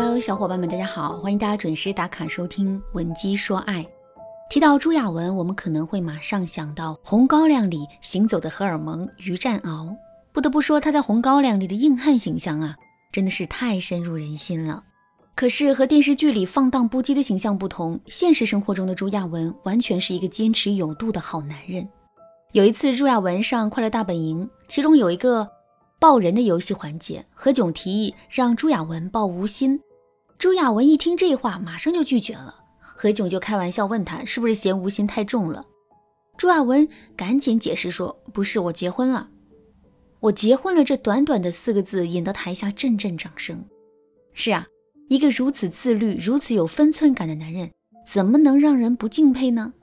Hello，小伙伴们，大家好，欢迎大家准时打卡收听《闻鸡说爱》。提到朱亚文，我们可能会马上想到《红高粱》里行走的荷尔蒙于占鳌。不得不说，他在《红高粱》里的硬汉形象啊，真的是太深入人心了。可是和电视剧里放荡不羁的形象不同，现实生活中的朱亚文完全是一个坚持有度的好男人。有一次，朱亚文上《快乐大本营》，其中有一个抱人的游戏环节，何炅提议让朱亚文抱吴昕。朱亚文一听这话，马上就拒绝了。何炅就开玩笑问他是不是嫌吴昕太重了。朱亚文赶紧解释说：“不是，我结婚了。”我结婚了，这短短的四个字引得台下阵阵掌声。是啊，一个如此自律、如此有分寸感的男人，怎么能让人不敬佩呢？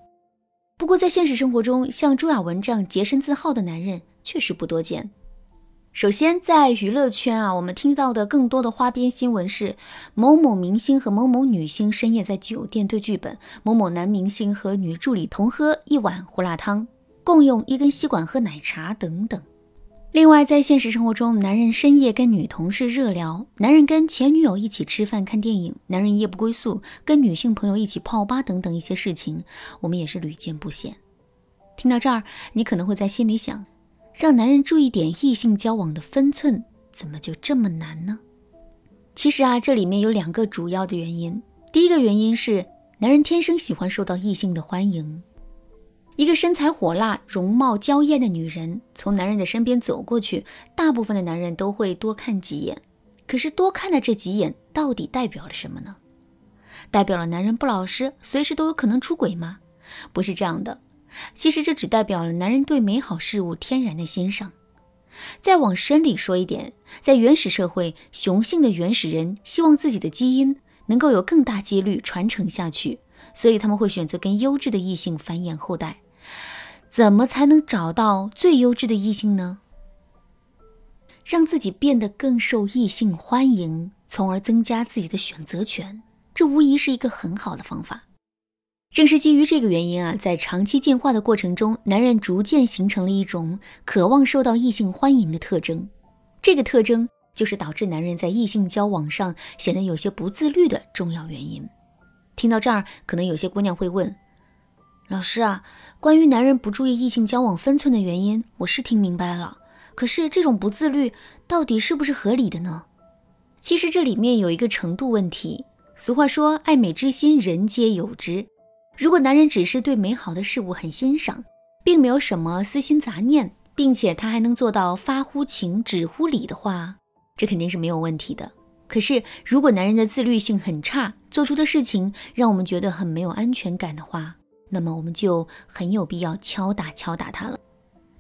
不过在现实生活中，像朱亚文这样洁身自好的男人确实不多见。首先，在娱乐圈啊，我们听到的更多的花边新闻是某某明星和某某女星深夜在酒店对剧本，某某男明星和女助理同喝一碗胡辣汤，共用一根吸管喝奶茶等等。另外，在现实生活中，男人深夜跟女同事热聊，男人跟前女友一起吃饭看电影，男人夜不归宿跟女性朋友一起泡吧等等一些事情，我们也是屡见不鲜。听到这儿，你可能会在心里想。让男人注意点异性交往的分寸，怎么就这么难呢？其实啊，这里面有两个主要的原因。第一个原因是，男人天生喜欢受到异性的欢迎。一个身材火辣、容貌娇艳的女人从男人的身边走过去，大部分的男人都会多看几眼。可是多看的这几眼，到底代表了什么呢？代表了男人不老实，随时都有可能出轨吗？不是这样的。其实这只代表了男人对美好事物天然的欣赏。再往深里说一点，在原始社会，雄性的原始人希望自己的基因能够有更大几率传承下去，所以他们会选择跟优质的异性繁衍后代。怎么才能找到最优质的异性呢？让自己变得更受异性欢迎，从而增加自己的选择权，这无疑是一个很好的方法。正是基于这个原因啊，在长期进化的过程中，男人逐渐形成了一种渴望受到异性欢迎的特征。这个特征就是导致男人在异性交往上显得有些不自律的重要原因。听到这儿，可能有些姑娘会问：“老师啊，关于男人不注意异性交往分寸的原因，我是听明白了。可是这种不自律到底是不是合理的呢？”其实这里面有一个程度问题。俗话说：“爱美之心，人皆有之。”如果男人只是对美好的事物很欣赏，并没有什么私心杂念，并且他还能做到发乎情止乎礼的话，这肯定是没有问题的。可是，如果男人的自律性很差，做出的事情让我们觉得很没有安全感的话，那么我们就很有必要敲打敲打他了。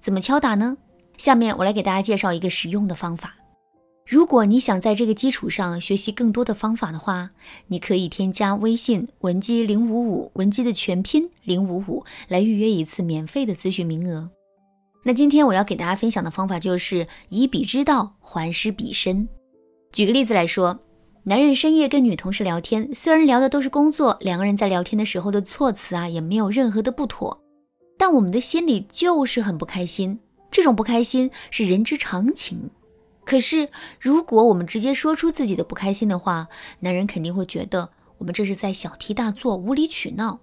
怎么敲打呢？下面我来给大家介绍一个实用的方法。如果你想在这个基础上学习更多的方法的话，你可以添加微信文姬零五五，文姬的全拼零五五，来预约一次免费的咨询名额。那今天我要给大家分享的方法就是以彼之道还施彼身。举个例子来说，男人深夜跟女同事聊天，虽然聊的都是工作，两个人在聊天的时候的措辞啊也没有任何的不妥，但我们的心里就是很不开心。这种不开心是人之常情。可是，如果我们直接说出自己的不开心的话，男人肯定会觉得我们这是在小题大做、无理取闹。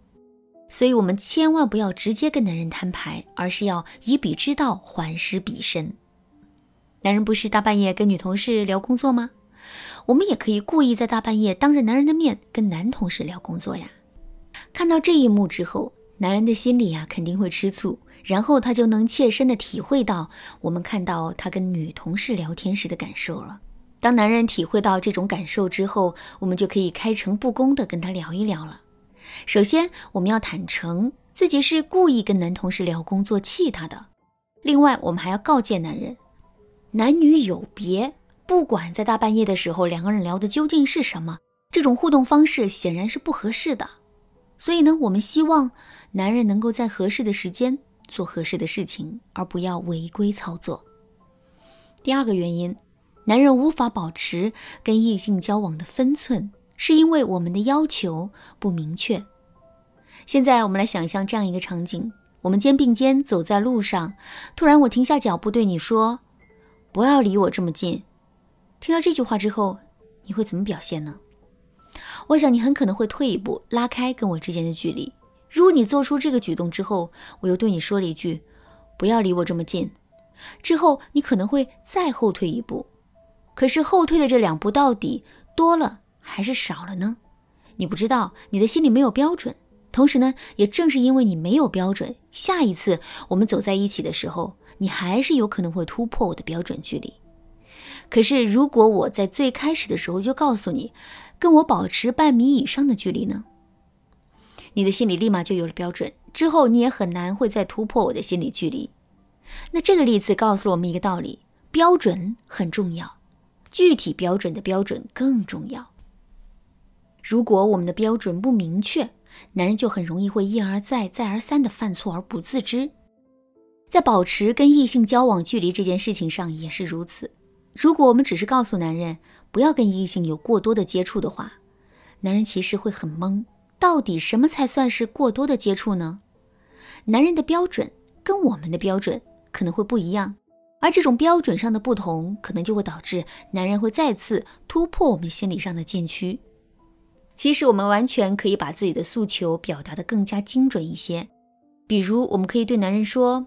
所以，我们千万不要直接跟男人摊牌，而是要以彼之道还施彼身。男人不是大半夜跟女同事聊工作吗？我们也可以故意在大半夜当着男人的面跟男同事聊工作呀。看到这一幕之后，男人的心里呀肯定会吃醋。然后他就能切身的体会到我们看到他跟女同事聊天时的感受了。当男人体会到这种感受之后，我们就可以开诚布公的跟他聊一聊了。首先，我们要坦诚自己是故意跟男同事聊工作气他的。另外，我们还要告诫男人，男女有别，不管在大半夜的时候两个人聊的究竟是什么，这种互动方式显然是不合适的。所以呢，我们希望男人能够在合适的时间。做合适的事情，而不要违规操作。第二个原因，男人无法保持跟异性交往的分寸，是因为我们的要求不明确。现在我们来想象这样一个场景：我们肩并肩走在路上，突然我停下脚步对你说：“不要离我这么近。”听到这句话之后，你会怎么表现呢？我想你很可能会退一步，拉开跟我之间的距离。如果你做出这个举动之后，我又对你说了一句“不要离我这么近”，之后你可能会再后退一步。可是后退的这两步到底多了还是少了呢？你不知道，你的心里没有标准。同时呢，也正是因为你没有标准，下一次我们走在一起的时候，你还是有可能会突破我的标准距离。可是如果我在最开始的时候就告诉你，跟我保持半米以上的距离呢，你的心里立马就有了标准，之后你也很难会再突破我的心理距离。那这个例子告诉了我们一个道理：标准很重要，具体标准的标准更重要。如果我们的标准不明确，男人就很容易会一而再、再而三的犯错而不自知，在保持跟异性交往距离这件事情上也是如此。如果我们只是告诉男人不要跟异性有过多的接触的话，男人其实会很懵，到底什么才算是过多的接触呢？男人的标准跟我们的标准可能会不一样，而这种标准上的不同，可能就会导致男人会再次突破我们心理上的禁区。其实我们完全可以把自己的诉求表达的更加精准一些，比如我们可以对男人说：“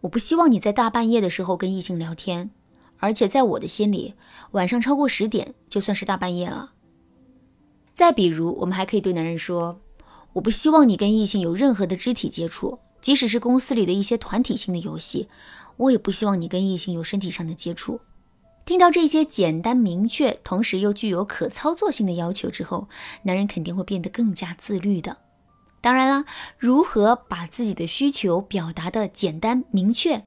我不希望你在大半夜的时候跟异性聊天，而且在我的心里，晚上超过十点就算是大半夜了。”再比如，我们还可以对男人说：“我不希望你跟异性有任何的肢体接触，即使是公司里的一些团体性的游戏，我也不希望你跟异性有身体上的接触。”听到这些简单明确，同时又具有可操作性的要求之后，男人肯定会变得更加自律的。当然啦，如何把自己的需求表达的简单明确，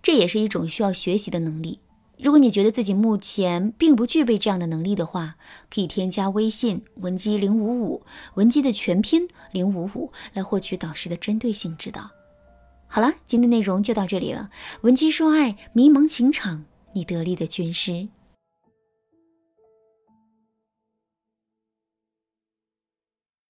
这也是一种需要学习的能力。如果你觉得自己目前并不具备这样的能力的话，可以添加微信文姬零五五，文姬的全拼零五五，来获取导师的针对性指导。好了，今天内容就到这里了。文姬说爱，迷茫情场。你得力的军师。